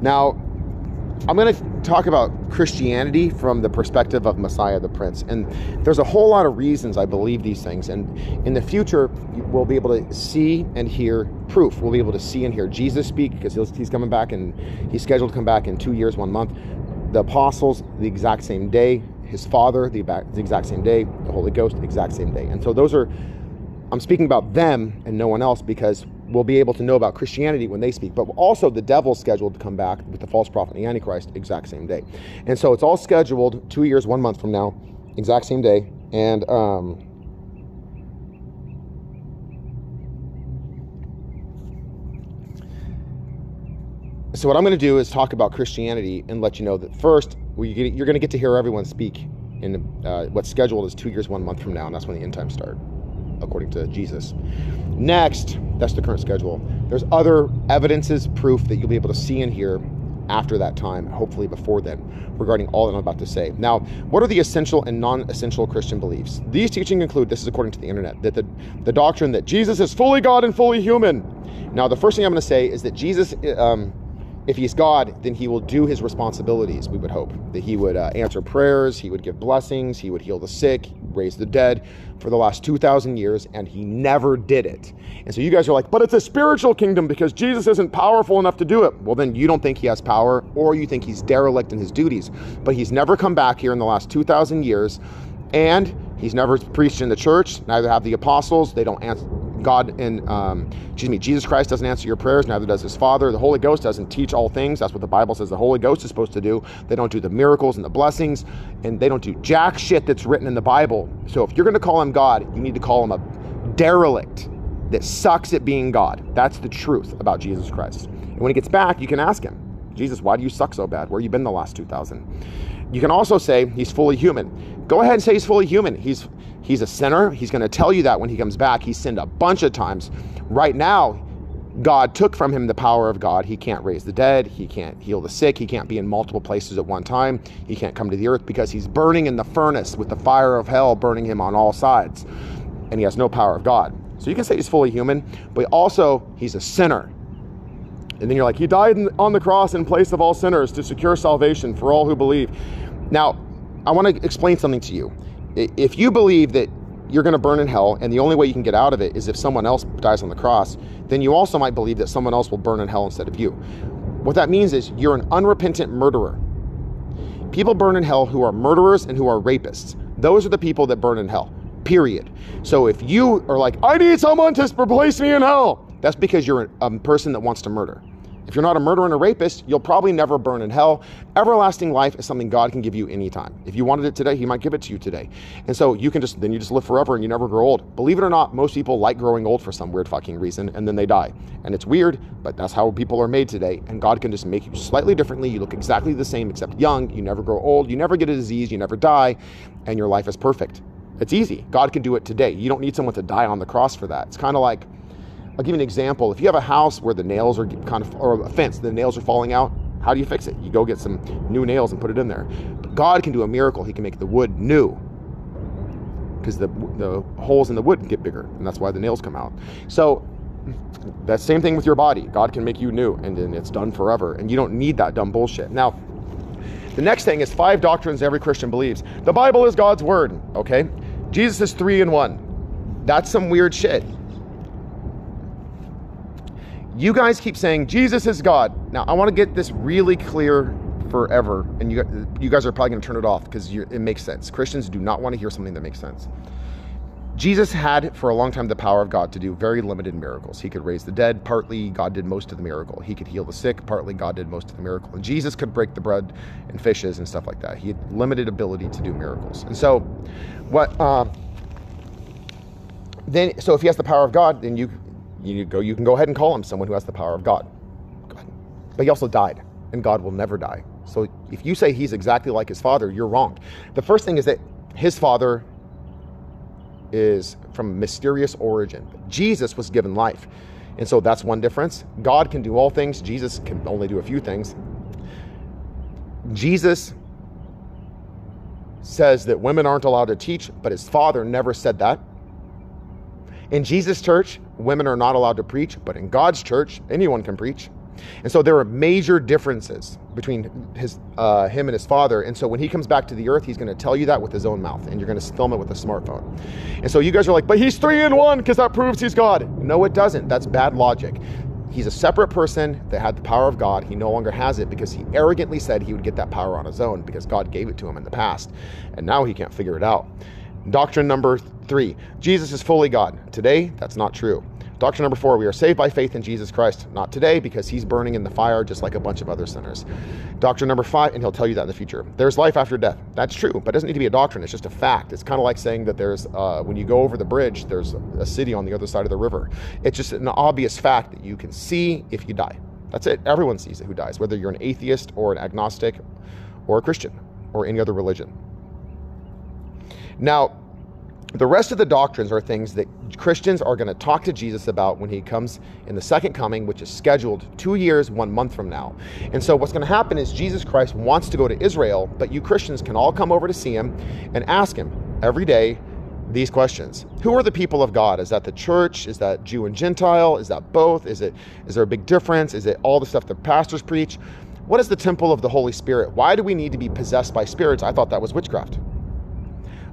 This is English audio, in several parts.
Now, I'm going to talk about Christianity from the perspective of Messiah the Prince. And there's a whole lot of reasons I believe these things. And in the future, we'll be able to see and hear proof. We'll be able to see and hear Jesus speak because he's coming back and he's scheduled to come back in two years, one month. The apostles, the exact same day. His father, the exact same day. The Holy Ghost, the exact same day. And so those are, I'm speaking about them and no one else because we'll be able to know about Christianity when they speak. But also, the devil's scheduled to come back with the false prophet and the Antichrist exact same day. And so it's all scheduled two years, one month from now, exact same day. And um, so what I'm going to do is talk about Christianity and let you know that first, you're going to get to hear everyone speak in uh, what's scheduled is two years, one month from now, and that's when the end times start according to Jesus. Next, that's the current schedule. There's other evidences, proof that you'll be able to see and hear after that time, hopefully before then, regarding all that I'm about to say. Now, what are the essential and non essential Christian beliefs? These teachings include, this is according to the internet, that the, the doctrine that Jesus is fully God and fully human. Now, the first thing I'm going to say is that Jesus, um, if he's God, then he will do his responsibilities, we would hope. That he would uh, answer prayers, he would give blessings, he would heal the sick, raise the dead for the last 2,000 years, and he never did it. And so you guys are like, but it's a spiritual kingdom because Jesus isn't powerful enough to do it. Well, then you don't think he has power, or you think he's derelict in his duties. But he's never come back here in the last 2,000 years, and he's never preached in the church, neither have the apostles. They don't answer God and um, excuse me, Jesus Christ doesn't answer your prayers, neither does his Father. The Holy Ghost doesn't teach all things. That's what the Bible says the Holy Ghost is supposed to do. They don't do the miracles and the blessings, and they don't do jack shit that's written in the Bible. So if you're going to call him God, you need to call him a derelict that sucks at being God. That's the truth about Jesus Christ. And when he gets back, you can ask him, Jesus, why do you suck so bad? Where you been the last 2,000? You can also say he's fully human. Go ahead and say he's fully human. He's He's a sinner. He's going to tell you that when he comes back. He sinned a bunch of times. Right now, God took from him the power of God. He can't raise the dead. He can't heal the sick. He can't be in multiple places at one time. He can't come to the earth because he's burning in the furnace with the fire of hell burning him on all sides. And he has no power of God. So you can say he's fully human, but also he's a sinner. And then you're like, he died on the cross in place of all sinners to secure salvation for all who believe. Now, I want to explain something to you if you believe that you're going to burn in hell and the only way you can get out of it is if someone else dies on the cross, then you also might believe that someone else will burn in hell instead of you. What that means is you're an unrepentant murderer. People burn in hell who are murderers and who are rapists. Those are the people that burn in hell, period. So if you are like, I need someone to replace me in hell, that's because you're a person that wants to murder. If you're not a murderer and a rapist, you'll probably never burn in hell. Everlasting life is something God can give you anytime. If you wanted it today, He might give it to you today. And so you can just, then you just live forever and you never grow old. Believe it or not, most people like growing old for some weird fucking reason and then they die. And it's weird, but that's how people are made today. And God can just make you slightly differently. You look exactly the same except young. You never grow old. You never get a disease. You never die. And your life is perfect. It's easy. God can do it today. You don't need someone to die on the cross for that. It's kind of like, I'll give you an example. If you have a house where the nails are kind of, or a fence, the nails are falling out, how do you fix it? You go get some new nails and put it in there. But God can do a miracle. He can make the wood new because the, the holes in the wood get bigger, and that's why the nails come out. So that same thing with your body. God can make you new, and then it's done forever, and you don't need that dumb bullshit. Now, the next thing is five doctrines every Christian believes. The Bible is God's word, okay? Jesus is three in one. That's some weird shit. You guys keep saying Jesus is God. Now, I want to get this really clear forever, and you, you guys are probably going to turn it off because it makes sense. Christians do not want to hear something that makes sense. Jesus had for a long time the power of God to do very limited miracles. He could raise the dead, partly God did most of the miracle. He could heal the sick, partly God did most of the miracle. And Jesus could break the bread and fishes and stuff like that. He had limited ability to do miracles. And so, what uh, then? So if he has the power of God, then you you go you can go ahead and call him someone who has the power of God. God. But he also died, and God will never die. So if you say he's exactly like his father, you're wrong. The first thing is that his father is from mysterious origin. Jesus was given life. And so that's one difference. God can do all things, Jesus can only do a few things. Jesus says that women aren't allowed to teach, but his father never said that. In Jesus' church, women are not allowed to preach, but in God's church, anyone can preach. And so there are major differences between his, uh, him and his father. And so when he comes back to the earth, he's going to tell you that with his own mouth, and you're going to film it with a smartphone. And so you guys are like, but he's three in one because that proves he's God. No, it doesn't. That's bad logic. He's a separate person that had the power of God. He no longer has it because he arrogantly said he would get that power on his own because God gave it to him in the past. And now he can't figure it out. Doctrine number three Jesus is fully God. Today, that's not true. Doctrine number four, we are saved by faith in Jesus Christ. Not today, because he's burning in the fire just like a bunch of other sinners. Doctrine number five, and he'll tell you that in the future. There's life after death. That's true, but it doesn't need to be a doctrine. It's just a fact. It's kind of like saying that there's, uh, when you go over the bridge, there's a city on the other side of the river. It's just an obvious fact that you can see if you die. That's it. Everyone sees it who dies, whether you're an atheist or an agnostic or a Christian or any other religion. Now, the rest of the doctrines are things that Christians are going to talk to Jesus about when he comes in the second coming, which is scheduled two years, one month from now. And so, what's going to happen is Jesus Christ wants to go to Israel, but you Christians can all come over to see him and ask him every day these questions. Who are the people of god? Is that the church? Is that jew and gentile? Is that both? Is it is there a big difference? Is it all the stuff the pastors preach? What is the temple of the holy spirit? Why do we need to be possessed by spirits? I thought that was witchcraft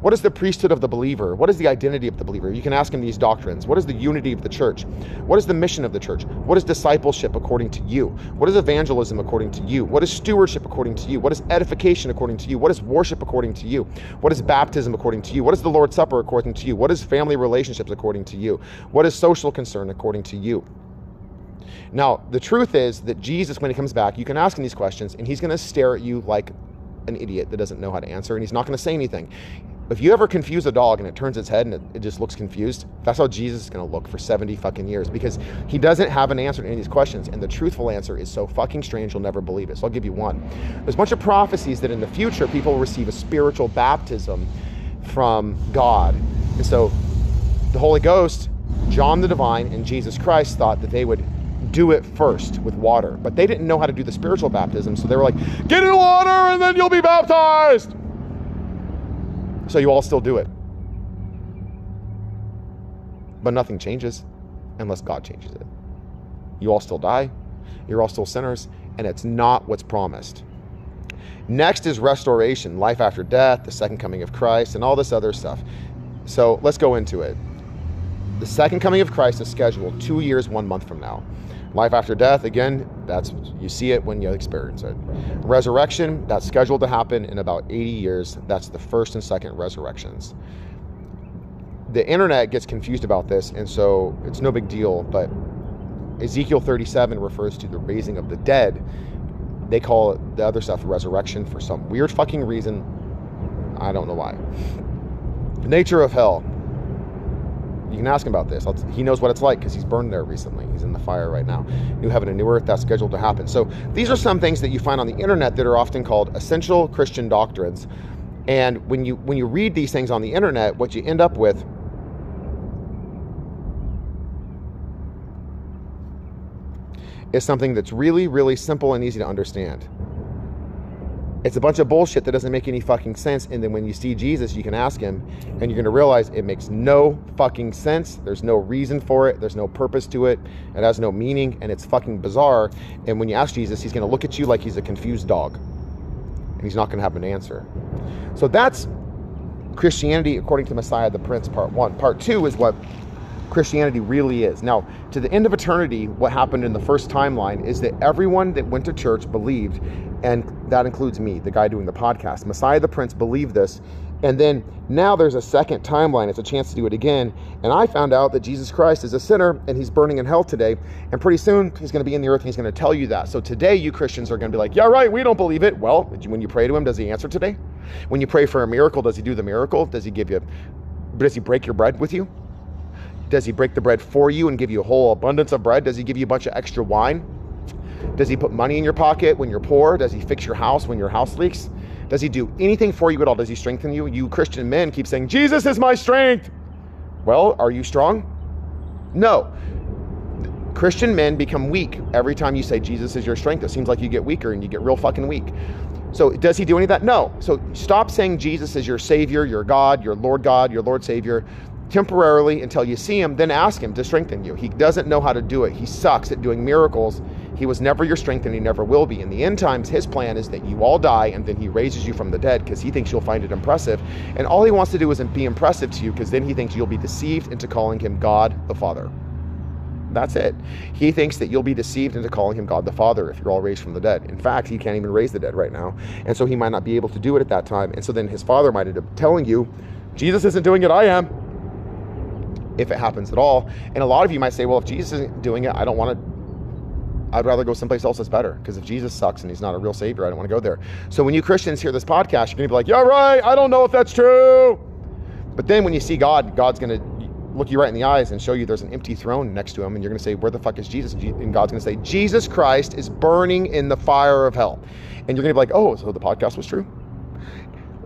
what is the priesthood of the believer? What is the identity of the believer? You can ask him these doctrines. What is the unity of the church? What is the mission of the church? What is discipleship according to you? What is evangelism according to you? What is stewardship according to you? What is edification according to you? What is worship according to you? What is baptism according to you? What is the Lord's Supper according to you? What is family relationships according to you? What is social concern according to you? Now, the truth is that Jesus, when he comes back, you can ask him these questions, and he's going to stare at you like an idiot that doesn't know how to answer, and he's not going to say anything. If you ever confuse a dog and it turns its head and it, it just looks confused, that's how Jesus is going to look for 70 fucking years because he doesn't have an answer to any of these questions. And the truthful answer is so fucking strange you'll never believe it. So I'll give you one. There's a bunch of prophecies that in the future people will receive a spiritual baptism from God. And so the Holy Ghost, John the Divine, and Jesus Christ thought that they would do it first with water. But they didn't know how to do the spiritual baptism. So they were like, get in water and then you'll be baptized. So you all still do it. But nothing changes unless God changes it. You all still die. You're all still sinners. And it's not what's promised. Next is restoration, life after death, the second coming of Christ, and all this other stuff. So let's go into it. The second coming of Christ is scheduled two years, one month from now. Life after death, again, that's you see it when you experience it. Resurrection, that's scheduled to happen in about 80 years. That's the first and second resurrections. The internet gets confused about this, and so it's no big deal, but Ezekiel 37 refers to the raising of the dead. They call it the other stuff resurrection for some weird fucking reason. I don't know why. nature of hell. You can ask him about this. he knows what it's like because he's burned there recently. He's in the fire right now. New heaven and new earth, that's scheduled to happen. So these are some things that you find on the internet that are often called essential Christian doctrines. And when you when you read these things on the internet, what you end up with is something that's really, really simple and easy to understand. It's a bunch of bullshit that doesn't make any fucking sense. And then when you see Jesus, you can ask him, and you're going to realize it makes no fucking sense. There's no reason for it, there's no purpose to it, it has no meaning, and it's fucking bizarre. And when you ask Jesus, he's going to look at you like he's a confused dog, and he's not going to have an answer. So that's Christianity according to Messiah the Prince, part one. Part two is what Christianity really is. Now, to the end of eternity, what happened in the first timeline is that everyone that went to church believed and that includes me, the guy doing the podcast. Messiah the Prince believed this. And then now there's a second timeline. It's a chance to do it again. And I found out that Jesus Christ is a sinner and he's burning in hell today. And pretty soon he's going to be in the earth and he's going to tell you that. So today you Christians are going to be like, yeah, right, we don't believe it. Well, when you pray to him, does he answer today? When you pray for a miracle, does he do the miracle? Does he give you, does he break your bread with you? Does he break the bread for you and give you a whole abundance of bread? Does he give you a bunch of extra wine? Does he put money in your pocket when you're poor? Does he fix your house when your house leaks? Does he do anything for you at all? Does he strengthen you? You Christian men keep saying, Jesus is my strength. Well, are you strong? No. Christian men become weak every time you say Jesus is your strength. It seems like you get weaker and you get real fucking weak. So, does he do any of that? No. So, stop saying Jesus is your Savior, your God, your Lord God, your Lord Savior temporarily until you see him, then ask him to strengthen you. He doesn't know how to do it. He sucks at doing miracles He was never your strength and he never will be. In the end times, his plan is that you all die and then he raises you from the dead because he thinks you'll find it impressive. And all he wants to do is be impressive to you because then he thinks you'll be deceived into calling him God the Father. That's it. He thinks that you'll be deceived into calling him God the Father if you're all raised from the dead. In fact, he can't even raise the dead right now. And so he might not be able to do it at that time. And so then his father might end up telling you, Jesus isn't doing it, I am. If it happens at all. And a lot of you might say, well, if Jesus isn't doing it, I don't want to I'd rather go someplace else that's better because if Jesus sucks and he's not a real savior, I don't want to go there. So when you Christians hear this podcast, you're going to be like, yeah, right, I don't know if that's true. But then when you see God, God's going to look you right in the eyes and show you there's an empty throne next to him, and you're going to say, Where the fuck is Jesus? And God's going to say, Jesus Christ is burning in the fire of hell. And you're going to be like, Oh, so the podcast was true?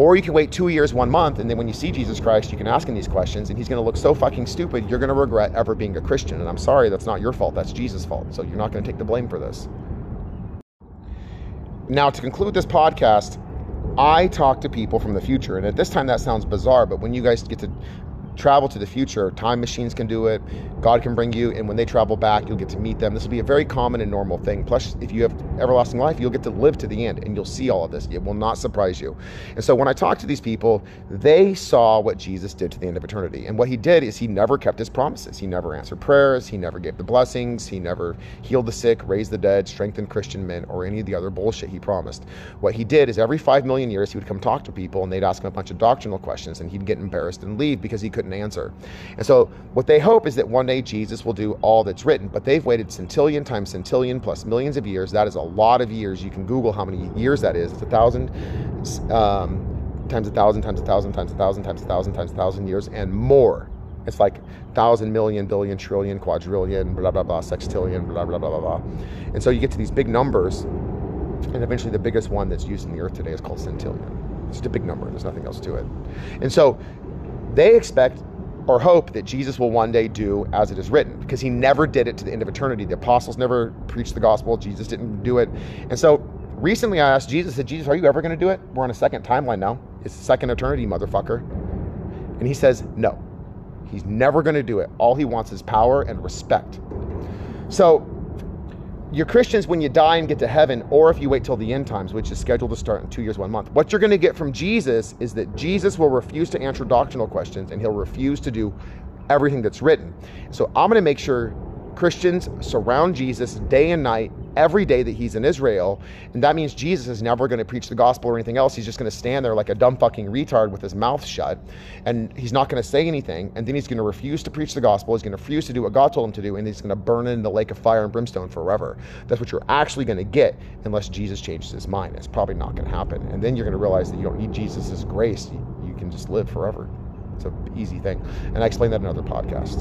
Or you can wait two years, one month, and then when you see Jesus Christ, you can ask him these questions, and he's going to look so fucking stupid, you're going to regret ever being a Christian. And I'm sorry, that's not your fault, that's Jesus' fault. So you're not going to take the blame for this. Now, to conclude this podcast, I talk to people from the future, and at this time that sounds bizarre, but when you guys get to travel to the future. Time machines can do it. God can bring you, and when they travel back, you'll get to meet them. This will be a very common and normal thing. Plus, if you have everlasting life, you'll get to live to the end, and you'll see all of this. It will not surprise you. And so, when I talk to these people, they saw what Jesus did to the end of eternity. And what he did is he never kept his promises. He never answered prayers. He never gave the blessings. He never healed the sick, raised the dead, strengthened Christian men, or any of the other bullshit he promised. What he did is every five million years, he would come talk to people, and they'd ask him a bunch of doctrinal questions, and he'd get embarrassed and leave because he couldn't couldn't answer. And so what they hope is that one day Jesus will do all that's written, but they've waited centillion times centillion plus millions of years. That is a lot of years. You can Google how many years that is. It's a thousand um, times a thousand times a thousand times a thousand times a thousand times a thousand years and more. It's like thousand, million, billion, trillion, quadrillion, blah, blah, blah, sextillion, blah, blah, blah, blah, blah. And so you get to these big numbers, and eventually the biggest one that's used in the earth today is called centillion. It's just a big number. There's nothing else to it. And so they expect or hope that Jesus will one day do as it is written because he never did it to the end of eternity. The apostles never preached the gospel, Jesus didn't do it. And so recently I asked Jesus, I said, Jesus, are you ever going to do it? We're on a second timeline now. It's second eternity, motherfucker. And he says, no. He's never going to do it. All he wants is power and respect. So you're Christians when you die and get to heaven, or if you wait till the end times, which is scheduled to start in two years, one month. What you're going to get from Jesus is that Jesus will refuse to answer doctrinal questions and he'll refuse to do everything that's written. So I'm going to make sure Christians surround Jesus day and night every day that he's in Israel. And that means Jesus is never going to preach the gospel or anything else. He's just going to stand there like a dumb fucking retard with his mouth shut. And he's not going to say anything. And then he's going to refuse to preach the gospel. He's going to refuse to do what God told him to do. And he's going to burn in the lake of fire and brimstone forever. That's what you're actually going to get unless Jesus changes his mind. It's probably not going to happen. And then you're going to realize that you don't need Jesus' grace. You, can just live forever. It's an easy thing. And I explain that in other podcasts.